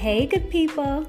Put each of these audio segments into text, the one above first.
Hey, good people.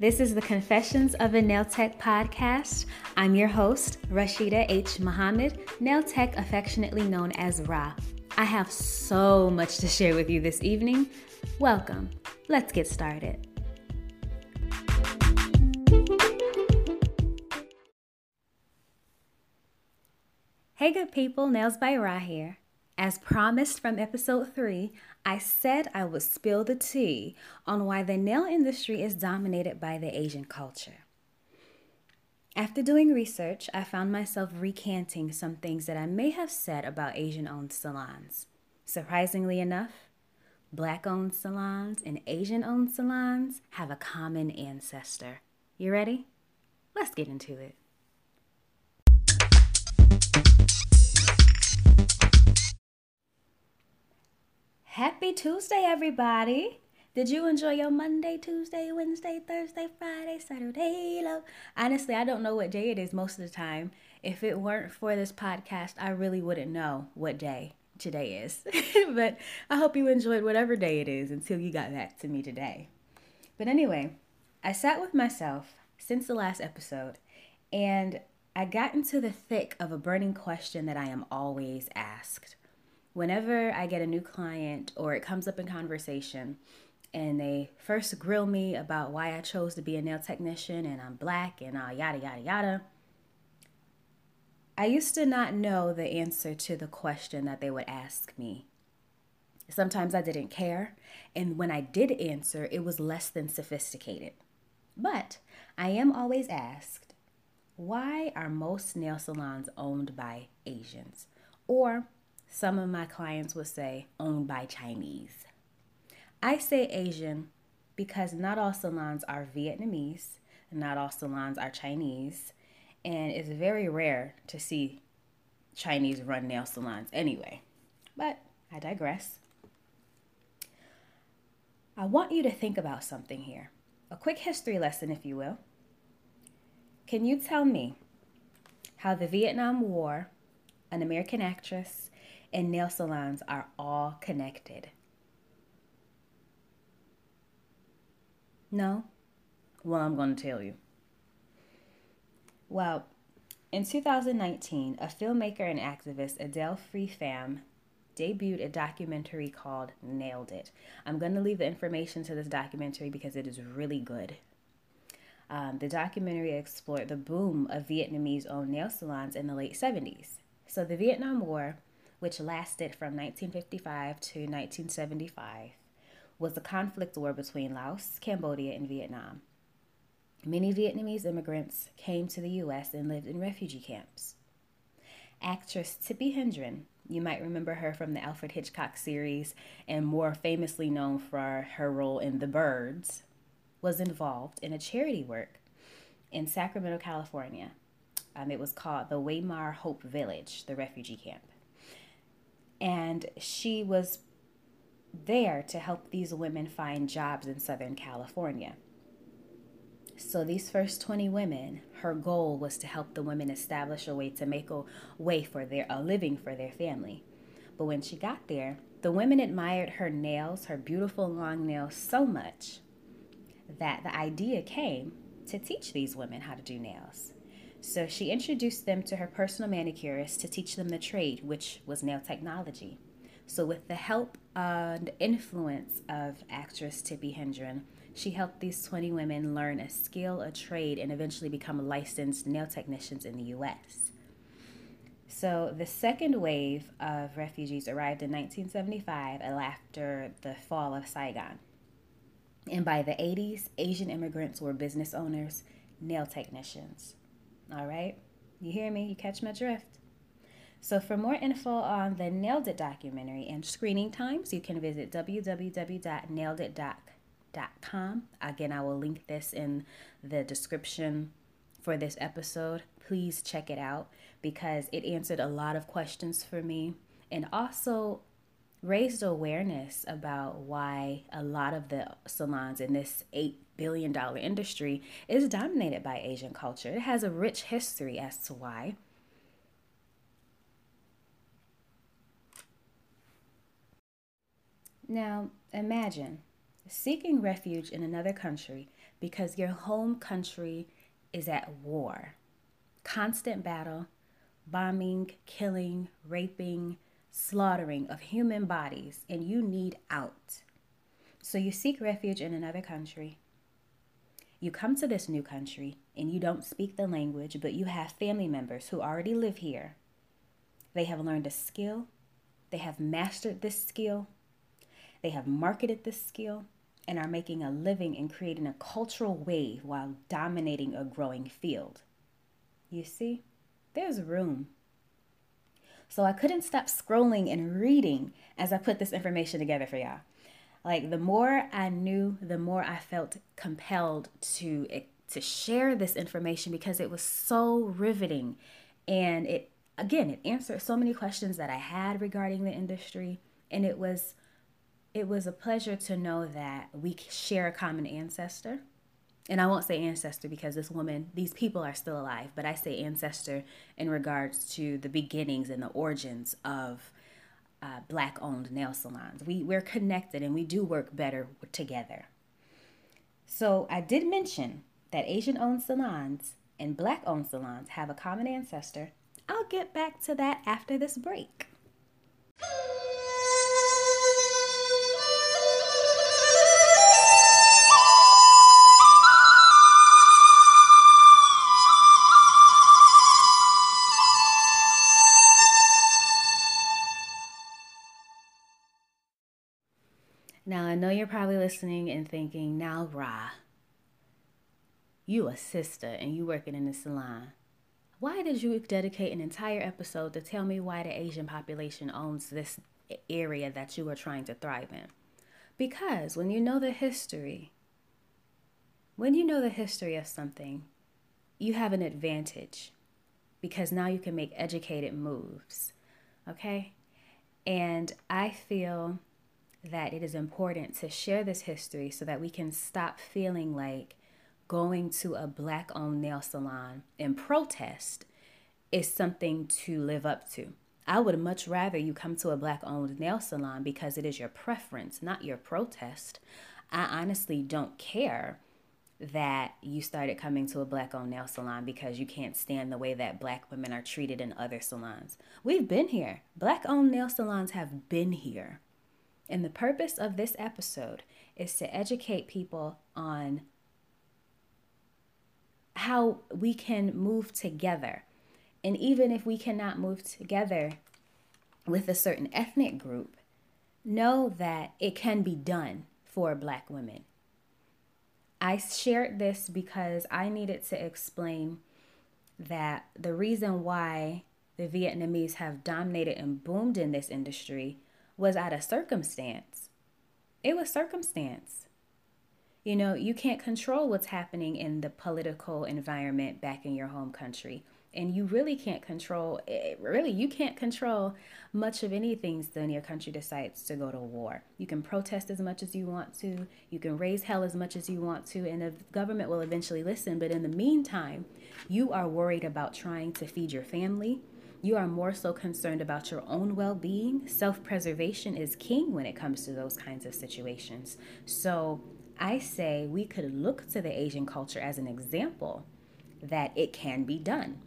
This is the Confessions of a Nail Tech podcast. I'm your host, Rashida H. Muhammad, nail tech affectionately known as Ra. I have so much to share with you this evening. Welcome. Let's get started. Hey, good people, Nails by Ra here. As promised from episode 3, I said I would spill the tea on why the nail industry is dominated by the Asian culture. After doing research, I found myself recanting some things that I may have said about Asian owned salons. Surprisingly enough, black owned salons and Asian owned salons have a common ancestor. You ready? Let's get into it. Happy Tuesday, everybody! Did you enjoy your Monday, Tuesday, Wednesday, Thursday, Friday, Saturday? Love? Honestly, I don't know what day it is most of the time. If it weren't for this podcast, I really wouldn't know what day today is. but I hope you enjoyed whatever day it is until you got back to me today. But anyway, I sat with myself since the last episode and I got into the thick of a burning question that I am always asked. Whenever I get a new client or it comes up in conversation, and they first grill me about why I chose to be a nail technician and I'm black and uh, yada, yada, yada. I used to not know the answer to the question that they would ask me. Sometimes I didn't care, and when I did answer, it was less than sophisticated. But I am always asked, why are most nail salons owned by Asians? Or some of my clients would say, owned by Chinese. I say Asian because not all salons are Vietnamese, not all salons are Chinese, and it's very rare to see Chinese run nail salons anyway. But I digress. I want you to think about something here. A quick history lesson, if you will. Can you tell me how the Vietnam War, an American actress, and nail salons are all connected? No? Well, I'm going to tell you. Well, in 2019, a filmmaker and activist, Adele Free Pham, debuted a documentary called Nailed It. I'm going to leave the information to this documentary because it is really good. Um, the documentary explored the boom of Vietnamese owned nail salons in the late 70s. So, the Vietnam War, which lasted from 1955 to 1975, was the conflict war between Laos, Cambodia, and Vietnam. Many Vietnamese immigrants came to the U.S. and lived in refugee camps. Actress Tippi Hedren, you might remember her from the Alfred Hitchcock series and more famously known for her role in The Birds, was involved in a charity work in Sacramento, California. Um, it was called the Weimar Hope Village, the refugee camp. And she was there to help these women find jobs in Southern California. So, these first 20 women, her goal was to help the women establish a way to make a way for their a living for their family. But when she got there, the women admired her nails, her beautiful long nails, so much that the idea came to teach these women how to do nails. So she introduced them to her personal manicurist to teach them the trade, which was nail technology. So, with the help and influence of actress Tippi Hedren, she helped these 20 women learn a skill, a trade, and eventually become licensed nail technicians in the US. So, the second wave of refugees arrived in 1975 after the fall of Saigon. And by the 80s, Asian immigrants were business owners, nail technicians. All right? You hear me? You catch my drift? So, for more info on the Nailed It documentary and screening times, you can visit www.nailedit.com. Again, I will link this in the description for this episode. Please check it out because it answered a lot of questions for me and also raised awareness about why a lot of the salons in this $8 billion industry is dominated by Asian culture. It has a rich history as to why. Now, imagine seeking refuge in another country because your home country is at war. Constant battle, bombing, killing, raping, slaughtering of human bodies, and you need out. So you seek refuge in another country. You come to this new country and you don't speak the language, but you have family members who already live here. They have learned a skill, they have mastered this skill, they have marketed this skill, and are making a living and creating a cultural wave while dominating a growing field. You see, there's room. So I couldn't stop scrolling and reading as I put this information together for y'all. Like the more I knew, the more I felt compelled to eh, to share this information because it was so riveting and it again, it answered so many questions that I had regarding the industry and it was it was a pleasure to know that we share a common ancestor. And I won't say ancestor because this woman, these people are still alive, but I say ancestor in regards to the beginnings and the origins of uh, black owned nail salons. We, we're connected and we do work better together. So I did mention that Asian owned salons and black owned salons have a common ancestor. I'll get back to that after this break. Know you're probably listening and thinking, now, Ra, you a sister and you working in the salon. Why did you dedicate an entire episode to tell me why the Asian population owns this area that you are trying to thrive in? Because when you know the history, when you know the history of something, you have an advantage because now you can make educated moves. Okay? And I feel that it is important to share this history so that we can stop feeling like going to a black owned nail salon in protest is something to live up to. I would much rather you come to a black owned nail salon because it is your preference, not your protest. I honestly don't care that you started coming to a black owned nail salon because you can't stand the way that black women are treated in other salons. We've been here. Black owned nail salons have been here. And the purpose of this episode is to educate people on how we can move together. And even if we cannot move together with a certain ethnic group, know that it can be done for black women. I shared this because I needed to explain that the reason why the Vietnamese have dominated and boomed in this industry was out of circumstance. It was circumstance. You know, you can't control what's happening in the political environment back in your home country. And you really can't control, eh, really, you can't control much of anything when your country decides to go to war. You can protest as much as you want to, you can raise hell as much as you want to, and the government will eventually listen. But in the meantime, you are worried about trying to feed your family, you are more so concerned about your own well being. Self preservation is king when it comes to those kinds of situations. So I say we could look to the Asian culture as an example that it can be done.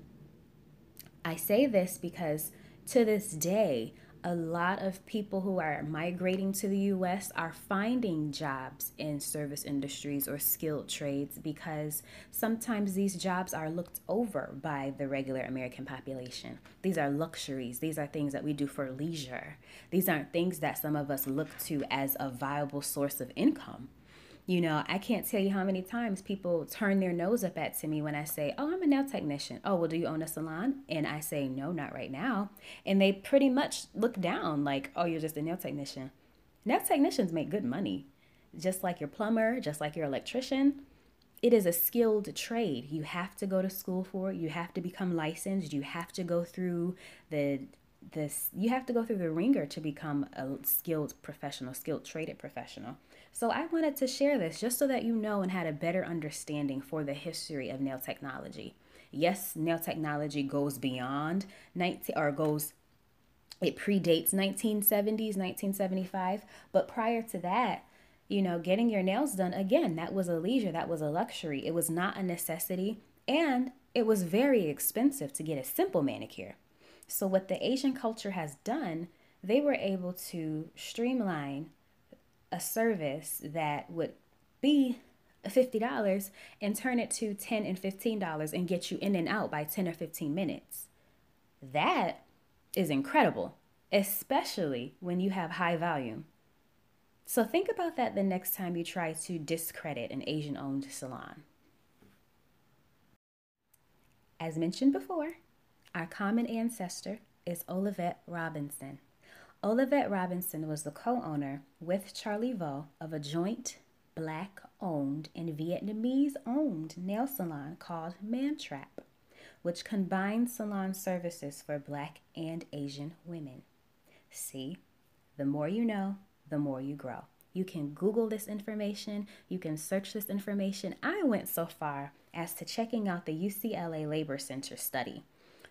I say this because to this day, a lot of people who are migrating to the US are finding jobs in service industries or skilled trades because sometimes these jobs are looked over by the regular American population. These are luxuries, these are things that we do for leisure. These aren't things that some of us look to as a viable source of income. You know, I can't tell you how many times people turn their nose up at to me when I say, "Oh, I'm a nail technician." Oh, well, do you own a salon? And I say, "No, not right now." And they pretty much look down like, "Oh, you're just a nail technician." Nail technicians make good money, just like your plumber, just like your electrician. It is a skilled trade. You have to go to school for it. You have to become licensed. You have to go through the this you have to go through the ringer to become a skilled professional, skilled traded professional. So I wanted to share this just so that you know and had a better understanding for the history of nail technology. Yes, nail technology goes beyond 19 or goes it predates 1970s, 1975, but prior to that, you know, getting your nails done, again, that was a leisure, that was a luxury. It was not a necessity, and it was very expensive to get a simple manicure. So, what the Asian culture has done, they were able to streamline a service that would be $50 and turn it to 10 and $15 and get you in and out by 10 or 15 minutes. That is incredible, especially when you have high volume. So think about that the next time you try to discredit an Asian owned salon. As mentioned before, our common ancestor is Olivette Robinson. Olivette Robinson was the co owner with Charlie Vo of a joint black owned and Vietnamese owned nail salon called Mantrap, which combines salon services for black and Asian women. See, the more you know, the more you grow. You can Google this information, you can search this information. I went so far as to checking out the UCLA Labor Center study.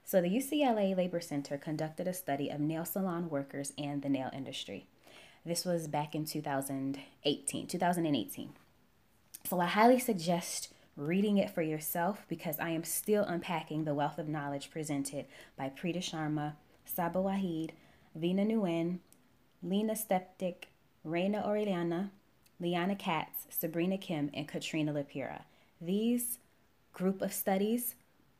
So, the UCLA Labor Center conducted a study of nail salon workers and the nail industry. This was back in 2018, 2018. So, I highly suggest reading it for yourself because I am still unpacking the wealth of knowledge presented by Preeta Sharma, Saba Waheed, Vina Nguyen, Lena Steptic, Reina Orellana, Liana Katz, Sabrina Kim, and Katrina Lapira. These group of studies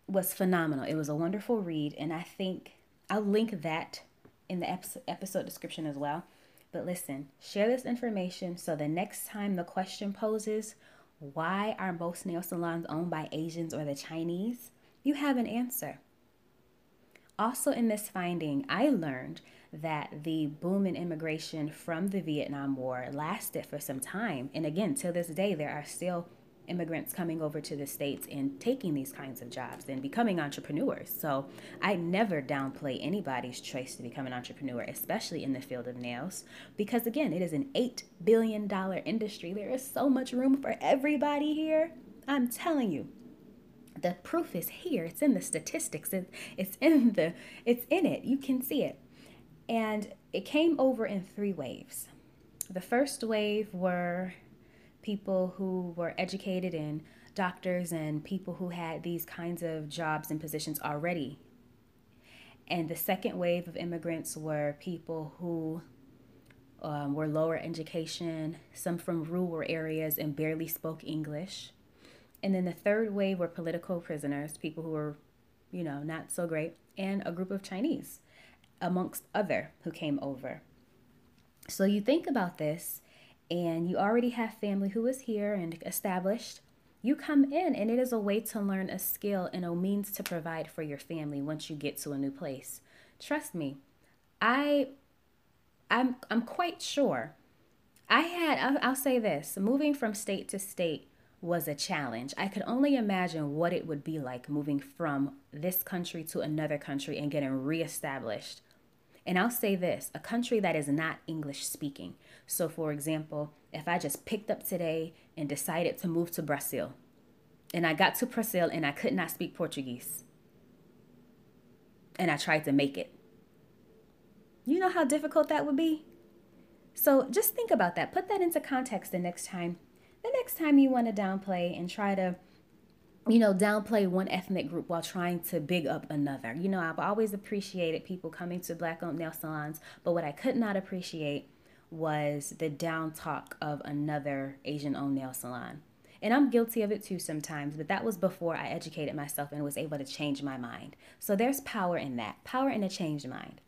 was phenomenal. It was a wonderful read, and I think I'll link that in the episode description as well. But listen, share this information so the next time the question poses, why are most nail salons owned by Asians or the Chinese? You have an answer. Also, in this finding, I learned that the boom in immigration from the Vietnam War lasted for some time. And again, to this day, there are still immigrants coming over to the States and taking these kinds of jobs and becoming entrepreneurs. So I never downplay anybody's choice to become an entrepreneur, especially in the field of nails, because again, it is an $8 billion industry. There is so much room for everybody here. I'm telling you. The proof is here. It's in the statistics. It, it's in the it's in it. You can see it. And it came over in three waves. The first wave were people who were educated and doctors and people who had these kinds of jobs and positions already. And the second wave of immigrants were people who um, were lower education, some from rural areas and barely spoke English. And then the third wave were political prisoners, people who were, you know, not so great, and a group of Chinese, amongst other who came over. So you think about this and you already have family who is here and established, you come in and it is a way to learn a skill and a means to provide for your family once you get to a new place. Trust me, I I'm I'm quite sure. I had I'll, I'll say this, moving from state to state was a challenge. I could only imagine what it would be like moving from this country to another country and getting reestablished and I'll say this a country that is not English speaking. So, for example, if I just picked up today and decided to move to Brazil, and I got to Brazil and I could not speak Portuguese, and I tried to make it, you know how difficult that would be? So, just think about that. Put that into context the next time. The next time you want to downplay and try to you know, downplay one ethnic group while trying to big up another. You know, I've always appreciated people coming to black owned nail salons, but what I could not appreciate was the down talk of another Asian owned nail salon. And I'm guilty of it too sometimes, but that was before I educated myself and was able to change my mind. So there's power in that power in a changed mind.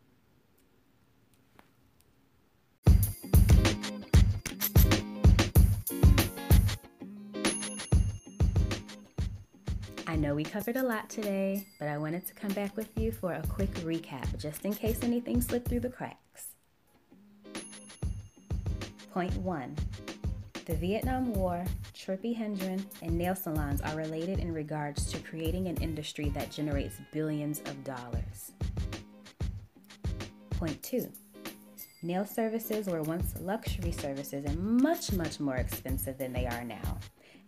I know we covered a lot today, but I wanted to come back with you for a quick recap just in case anything slipped through the cracks. Point 1 The Vietnam War, Tippi Hedren, and nail salons are related in regards to creating an industry that generates billions of dollars. Point 2 Nail services were once luxury services and much, much more expensive than they are now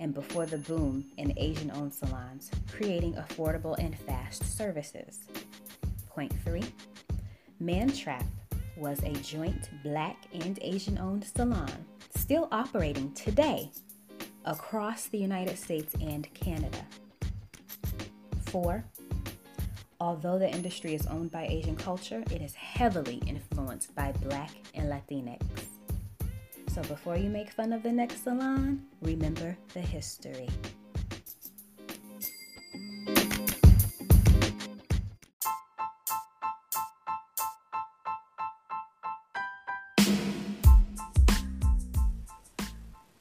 and before the boom in Asian owned salons, creating affordable and fast services. Point three Mantrap was a joint black and Asian owned salon still operating today across the United States and Canada. Four, although the industry is owned by Asian culture, it is heavily influenced by Black and Latinx. So before you make fun of the next salon, remember the history.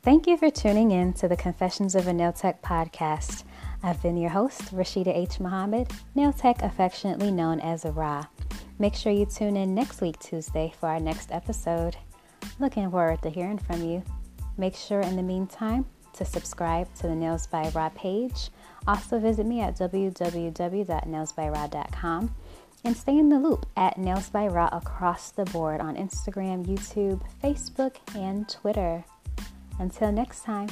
Thank you for tuning in to the Confessions of a Nail Tech podcast. I've been your host, Rashida H. Muhammad, Nail Tech affectionately known as Ra. Make sure you tune in next week, Tuesday, for our next episode. Looking forward to hearing from you. Make sure in the meantime to subscribe to the Nails by Ra page. Also visit me at www.nailsbyra.com and stay in the loop at Nails by Ra across the board on Instagram, YouTube, Facebook, and Twitter. Until next time.